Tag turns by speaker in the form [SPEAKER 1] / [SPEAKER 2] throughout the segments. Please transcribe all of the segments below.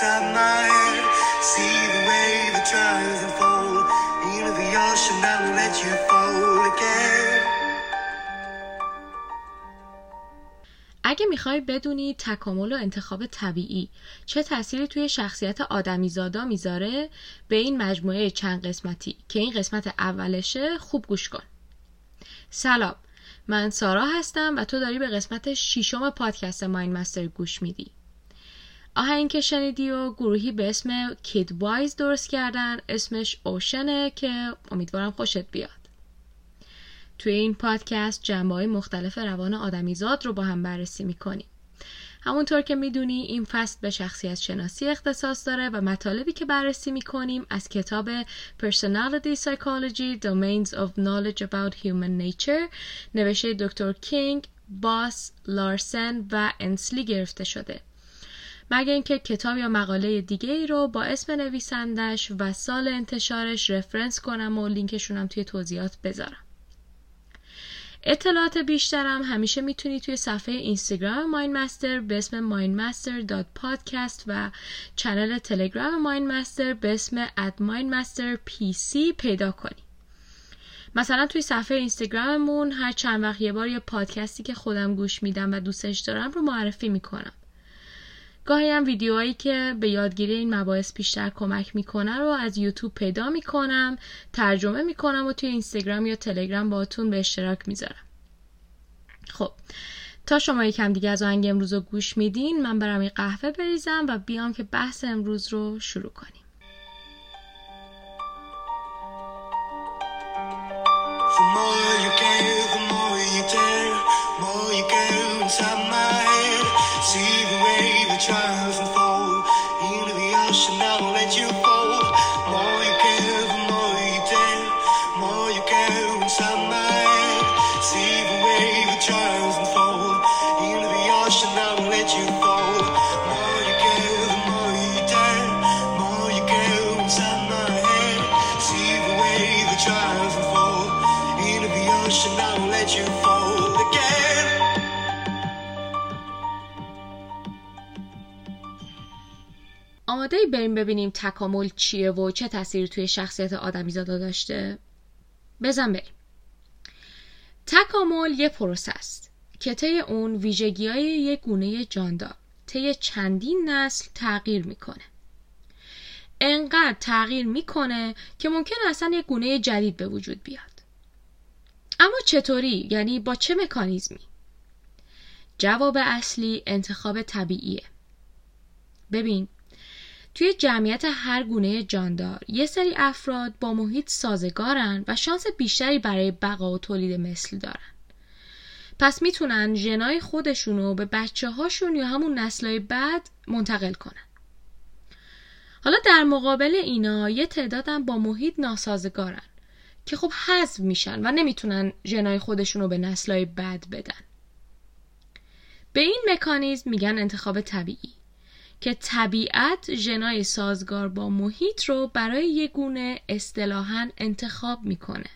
[SPEAKER 1] inside my head. See the way the unfold. Into the ocean, won't let you fall again.
[SPEAKER 2] اگه می‌خوای بدونی تکامل و انتخاب طبیعی چه تأثیری توی شخصیت آدمیزادا می‌ذاره به این مجموعه چند قسمتی که این قسمت اولشه خوب گوش کن سلام من سارا هستم و تو داری به قسمت ششم پادکست ماین مستر گوش میدی آهنگ که شنیدی و گروهی به اسم کید وایز درست کردن اسمش اوشنه که امیدوارم خوشت بیاد توی این پادکست جنبه های مختلف روان آدمیزاد رو با هم بررسی می‌کنیم. همونطور که می‌دونی این فصل به شخصیت شناسی اختصاص داره و مطالبی که بررسی می‌کنیم از کتاب Personality Psychology Domains of Knowledge About Human Nature نوشته دکتر کینگ، باس، لارسن و انسلی گرفته شده. مگه اینکه کتاب یا مقاله دیگه ای رو با اسم نویسندش و سال انتشارش رفرنس کنم و لینکشونم توی توضیحات بذارم. اطلاعات بیشترم همیشه می‌تونی توی صفحه اینستاگرام ماین مستر به اسم mindmaster.podcast و چنل تلگرام ماین مستر به اسم @mindmasterpc پیدا کنی. مثلا توی صفحه اینستاگراممون هر چند وقت یه بار یه پادکستی که خودم گوش میدم و دوستش دارم رو معرفی می‌کنم. گاهی هم ویدیوهایی که به یادگیری این مباحث بیشتر کمک می‌کنه رو از یوتیوب پیدا می‌کنم ترجمه می‌کنم و توی اینستاگرام یا تلگرام باهاتون به اشتراک می‌ذارم خب تا شما یکم دیگه از آهنگ امروز رو گوش میدین من برم یه قهوه بریزم و بیام که بحث امروز رو شروع کنیم.
[SPEAKER 1] See trials
[SPEAKER 2] آماده ای بریم ببینیم تکامل چیه و چه تأثیری توی شخصیت آدمیزادا داشته؟ بزن بریم. تکامل یه پروسه است که طی اون ویژگی های یک گونه جاندار طی چندین نسل تغییر می‌کنه. انقدر تغییر می‌کنه که ممکن اصلا یک گونه جدید به وجود بیاد. اما چطوری؟ یعنی با چه مکانیزمی؟ جواب اصلی انتخاب طبیعیه. ببین توی جمعیت هر گونه جاندار یه سری افراد با محیط سازگارن و شانس بیشتری برای بقا و تولید مثل دارن. پس می‌تونن ژنای خودشونو به بچه هاشون یا همون نسلهای بعد منتقل کنن. حالا در مقابل اینا یه تعدادم با محیط ناسازگارن که خب حذف میشن و نمی‌تونن ژنای خودشونو به نسلهای بعد بدن. به این مکانیزم میگن انتخاب طبیعی. که طبیعت ژنای سازگار با محیط رو برای یک گونه اصطلاحا انتخاب می‌کنه.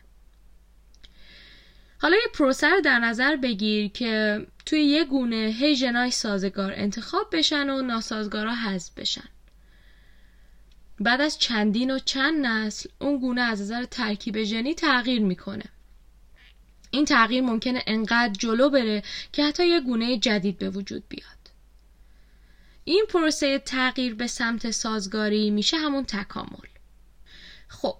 [SPEAKER 2] حالا یه پروسه رو در نظر بگیر که توی یه گونه هی ژنای سازگار انتخاب بشن و ناسازگارا حذف بشن. بعد از چندین و چند نسل اون گونه از نظر ترکیب ژنی تغییر می‌کنه. این تغییر ممکنه انقدر جلو بره که حتی یه گونه جدید به وجود بیاد. این پروسه تغییر به سمت سازگاری میشه همون تکامل. خب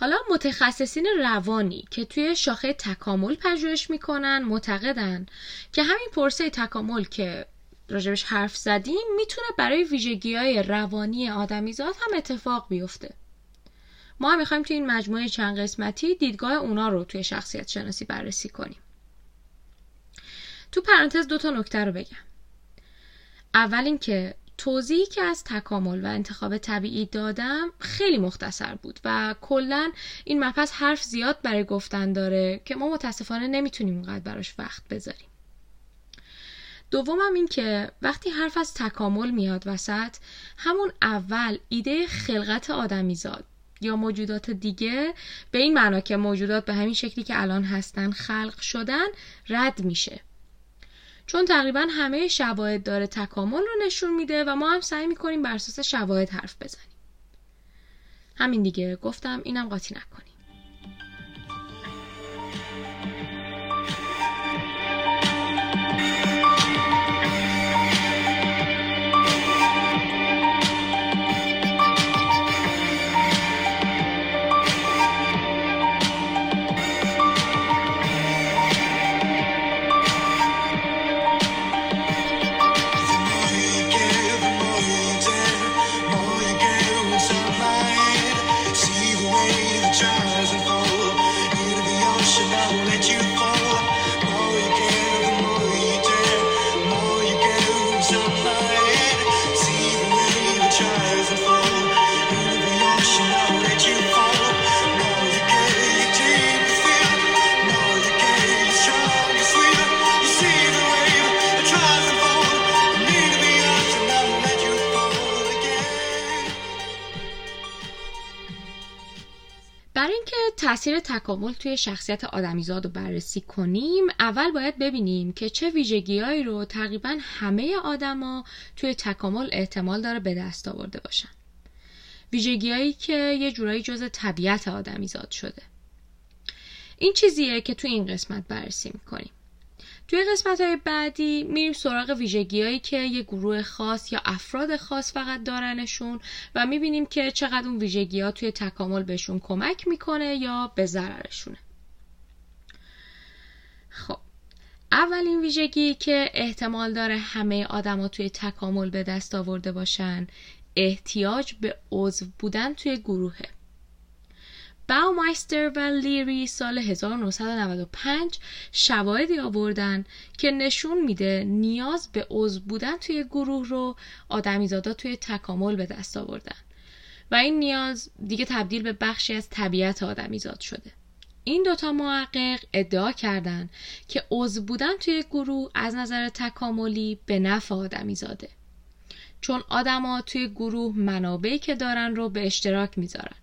[SPEAKER 2] حالا متخصصین روانی که توی شاخه تکامل پژوهش می‌کنن معتقدن که همین پروسه تکامل که راجبش حرف زدیم می‌تونه برای ویژگی های روانی آدمیزاد هم اتفاق بیفته. ما هم می‌خوایم توی این مجموعه چند قسمتی دیدگاه اونا رو توی شخصیت شناسی بررسی کنیم. تو پرانتز دو تا نکته رو بگم. اول اینکه توضیحی که از تکامل و انتخاب طبیعی دادم خیلی مختصر بود و کلا این مبحث حرف زیاد برای گفتن داره که ما متاسفانه نمی‌تونیم اونقدر براش وقت بذاریم. دومم این که وقتی حرف از تکامل میاد وسط همون اول ایده خلقت آدمیزاد یا موجودات دیگه به این معنا که موجودات به همین شکلی که الان هستن خلق شدن رد میشه. چون تقریبا همه شواهد داره تکامل رو نشون میده و ما هم سعی می‌کنیم بر اساس شواهد حرف بزنیم. همین دیگه. گفتم اینم قاطی نکنیم تاثیر تکامل توی شخصیت آدمیزاد رو بررسی کنیم. اول باید ببینیم که چه ویژگیهایی رو تقریبا همه آدما توی تکامل احتمال داره به دست آورده باشن. ویژگیهایی که یه جورایی جز طبیعت آدمیزاد شده. این چیزیه که توی این قسمت بررسی می‌کنیم. توی قسمت های بعدی میریم سراغ ویژگی هایی که یه گروه خاص یا افراد خاص فقط دارنشون و می‌بینیم که چقدر اون ویژگی ها توی تکامل بهشون کمک می‌کنه یا به ضررشونه. خب اولین ویژگی که احتمال داره همه آدما توی تکامل به دست آورده باشن احتیاج به عضو بودن توی گروهه. باومایستر و لیری سال 1995 شواهدی آوردن که نشون میده نیاز به عضو بودن توی گروه رو آدمیزادا توی تکامل به دست آوردن. و این نیاز دیگه تبدیل به بخشی از طبیعت آدمیزاد شده. این دوتا محقق ادعا کردن که عضو بودن توی گروه از نظر تکاملی به نفع آدمیزاده. چون آدما توی گروه منابعی که دارن رو به اشتراک می‌ذارن.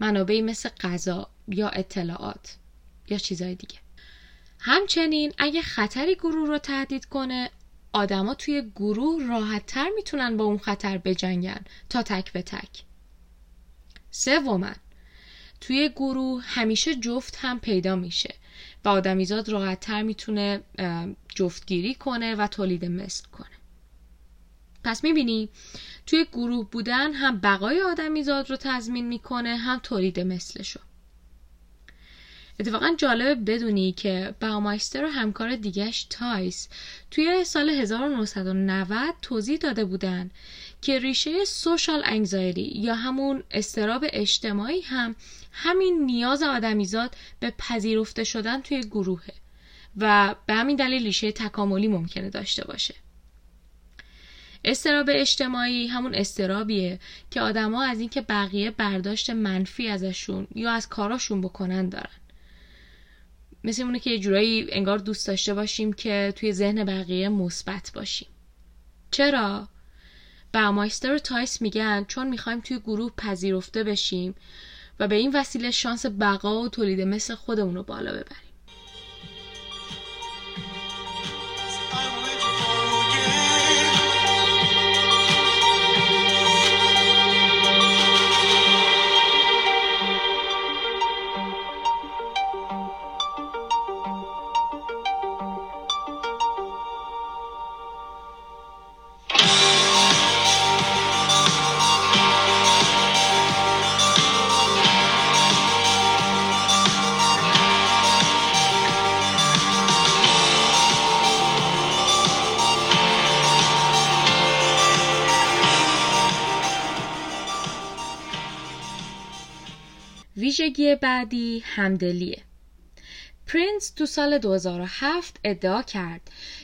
[SPEAKER 2] منابعی مثل غذا یا اطلاعات یا چیزهای دیگه. همچنین اگه خطری گروه رو تهدید کنه آدما توی گروه راحت تر می‌تونن با اون خطر بجنگن. تا تک به تک. سوما توی گروه همیشه جفت هم پیدا میشه و آدمیزاد راحت تر می‌تونه جفتگیری کنه و تولید مثل کنه. پس می‌بینی توی گروه بودن هم بقای آدمیزاد رو تضمین می‌کنه هم تولید مثلشو. اتفاقا جالبه بدونی که باومایستر و همکار دیگهش تایس توی سال 1990 توضیح داده بودن که ریشه سوشال انگزایری یا همون استراب اجتماعی هم همین نیاز آدمیزاد به پذیرفته شدن توی گروهه و به همین دلیل ریشه تکاملی ممکنه داشته باشه. استراب اجتماعی همون استرابیه که آدما از اینکه بقیه برداشت منفی ازشون یا از کاراشون بکنن دارن. مثل اونه که یه جورایی انگار دوست داشته باشیم که توی ذهن بقیه مثبت باشیم. چرا؟ برمایستر و تایس میگن چون می‌خوایم توی گروه پذیرفته بشیم و به این وسیله شانس بقا و تولید مثل خودمون رو بالا ببریم. ویژگی بعدی همدلیه. پرینس تو سال 2007 ادعا کرد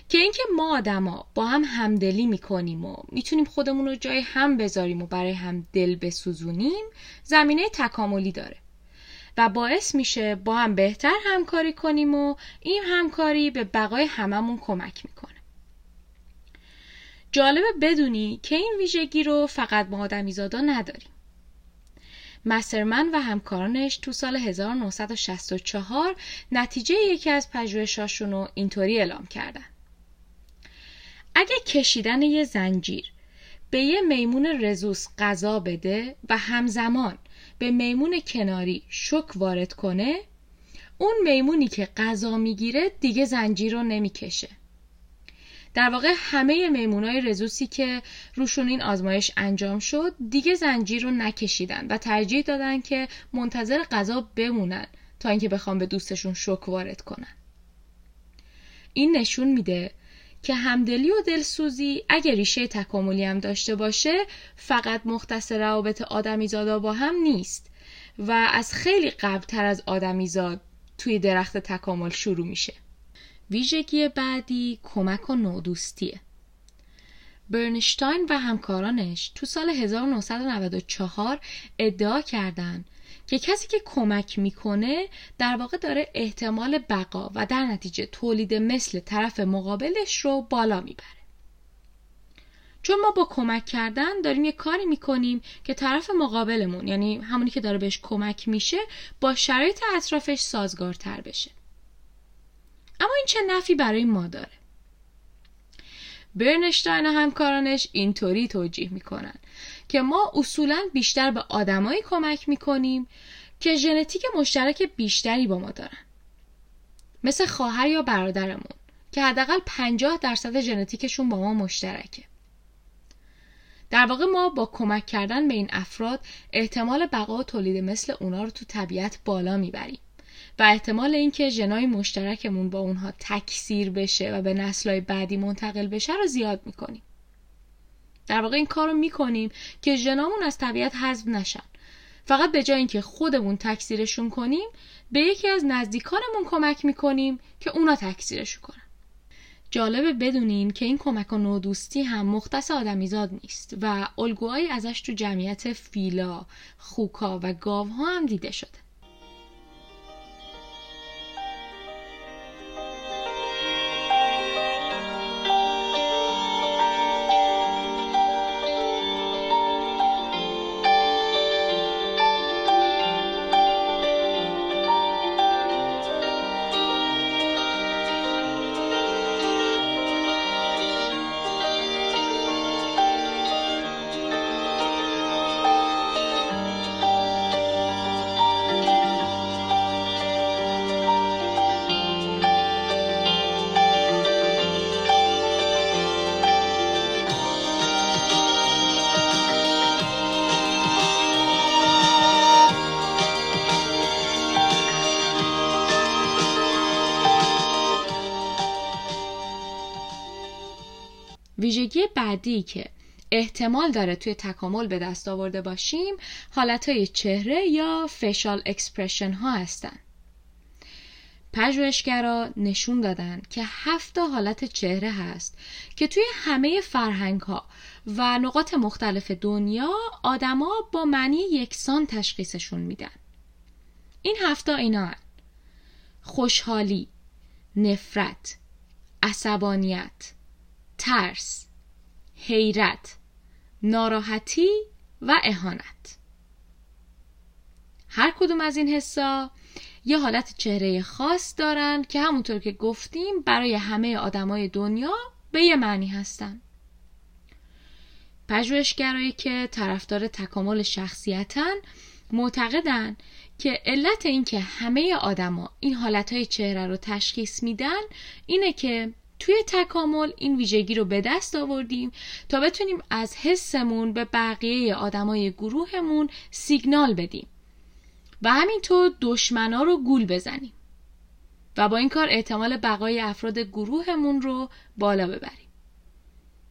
[SPEAKER 2] که اینکه ما آدما با هم همدلی می‌کنیم و می‌تونیم خودمون رو جای هم بذاریم و برای هم دل بسوزونیم زمینه تکاملی داره و باعث میشه با هم بهتر همکاری کنیم و این همکاری به بقای هممون کمک می‌کنه. جالبه بدونی که این ویژگی رو فقط ما آدمیزادا نداریم. مسترمن و همکارانش تو سال 1964 نتیجه یکی از پژوهشاشون رو اینطوری اعلام کردن. اگه کشیدن یه زنجیر به یه میمون رزوس غذا بده و همزمان به میمون کناری شک وارد کنه اون میمونی که غذا می‌گیره دیگه زنجیر رو نمی‌کشه. در واقع همه میمونای رزوسی که روشون این آزمایش انجام شد دیگه زنجیر رو نکشیدن و ترجیح دادن که منتظر غذا بمونن تا اینکه بخوام به دوستشون شک وارد کنن. این نشون میده که همدلی و دلسوزی اگه ریشه تکاملی هم داشته باشه فقط مختص روابط آدمیزادا با هم نیست و از خیلی قبلتر از آدمیزاد توی درخت تکامل شروع میشه. ویژگی بعدی کمک و نودوستیه. برنشتاین و همکارانش تو سال 1994 ادعا کردند که کسی که کمک می‌کنه در واقع داره احتمال بقا و در نتیجه تولید مثل طرف مقابلش رو بالا می‌بره. چون ما با کمک کردن داریم یه کاری می‌کنیم که طرف مقابلمون یعنی همونی که داره بهش کمک میشه با شرایط اطرافش سازگارتر بشه. اما این چه نفی برای ما داره؟ برنشتاین و همکارانش اینطوری توجیه می‌کنن که ما اصولا بیشتر به آدمایی کمک می‌کنیم که ژنتیک مشترک بیشتری با ما دارن. مثل خواهر یا برادرمون که حداقل 50 درصد ژنتیکشون با ما مشترکه. در واقع ما با کمک کردن به این افراد احتمال بقا و تولید مثل اونا رو تو طبیعت بالا می‌بریم. و احتمال اینکه ژنای مشترکمون با اونها تکثیر بشه و به نسلهای بعدی منتقل بشه رو زیاد می‌کنیم. در واقع این کار رو می‌کنیم که ژنامون از طبیعت حذف نشن. فقط به جای اینکه خودمون تکثیرشون کنیم به یکی از نزدیکانمون کمک می‌کنیم که اونا تکثیرشون کنن. جالبه بدونین که این کمک و نودوستی هم مختص آدمیزاد نیست و الگوهایی ازش تو جمعیت فیلا، خوکا و گاوها هم دیده شده. ویژگی بعدی که احتمال داره توی تکامل به دست آورده باشیم حالتهای چهره یا فشال اکسپرشن ها هستن. پژوهشگرا نشون دادن که هفت حالت چهره هست که توی همه فرهنگ ها و نقاط مختلف دنیا آدما با معنی یکسان تشخیصشون میدن. این هفته اینا هن. خوشحالی نفرت عصبانیت ترس. حیرت ناراحتی و اهانت. هر کدوم از این حسا یه حالت چهره خاص دارن که همونطور که گفتیم برای همه آدمای دنیا به یه معنی هستن. پژوهشگرایی که طرفدار تکامل شخصیتن معتقدن که علت اینکه همه آدما این حالتهای چهره رو تشخیص میدن اینه که توی تکامل این ویژگی رو به دست آوردیم تا بتونیم از حسمون به بقیه آدمای گروهمون سیگنال بدیم و همینطور دشمنا رو گول بزنیم و با این کار احتمال بقای افراد گروهمون رو بالا ببریم.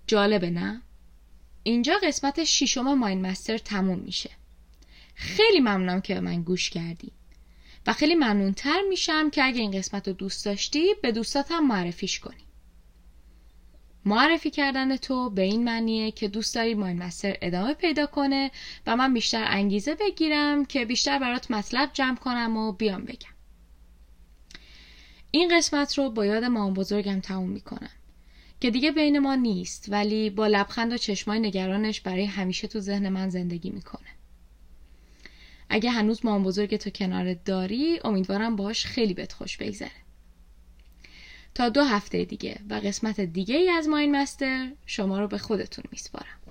[SPEAKER 2] جالبه نه؟ اینجا قسمت شیشم ماین مستر تموم میشه. خیلی ممنونم که به من گوش کردی و خیلی ممنونتر میشم که اگه این قسمت رو دوست داشتی به دوستاتم معرفیش کنی. معرفی کردن تو به این معنیه که دوست داری ماین مستر ادامه پیدا کنه و من بیشتر انگیزه بگیرم که بیشتر برات مطلب جمع کنم و بیام بگم. این قسمت رو با یاد مام بزرگم تموم می‌کنم که دیگه بین ما نیست ولی با لبخند و چشمای نگرانش برای همیشه تو ذهن من زندگی می‌کنه. اگه هنوز مام بزرگ تو کنارت داری امیدوارم باش خیلی بهت خوش بگذره. تا دو هفته دیگه و قسمت دیگه ای از ماین مستر شما رو به خودتون میسپارم.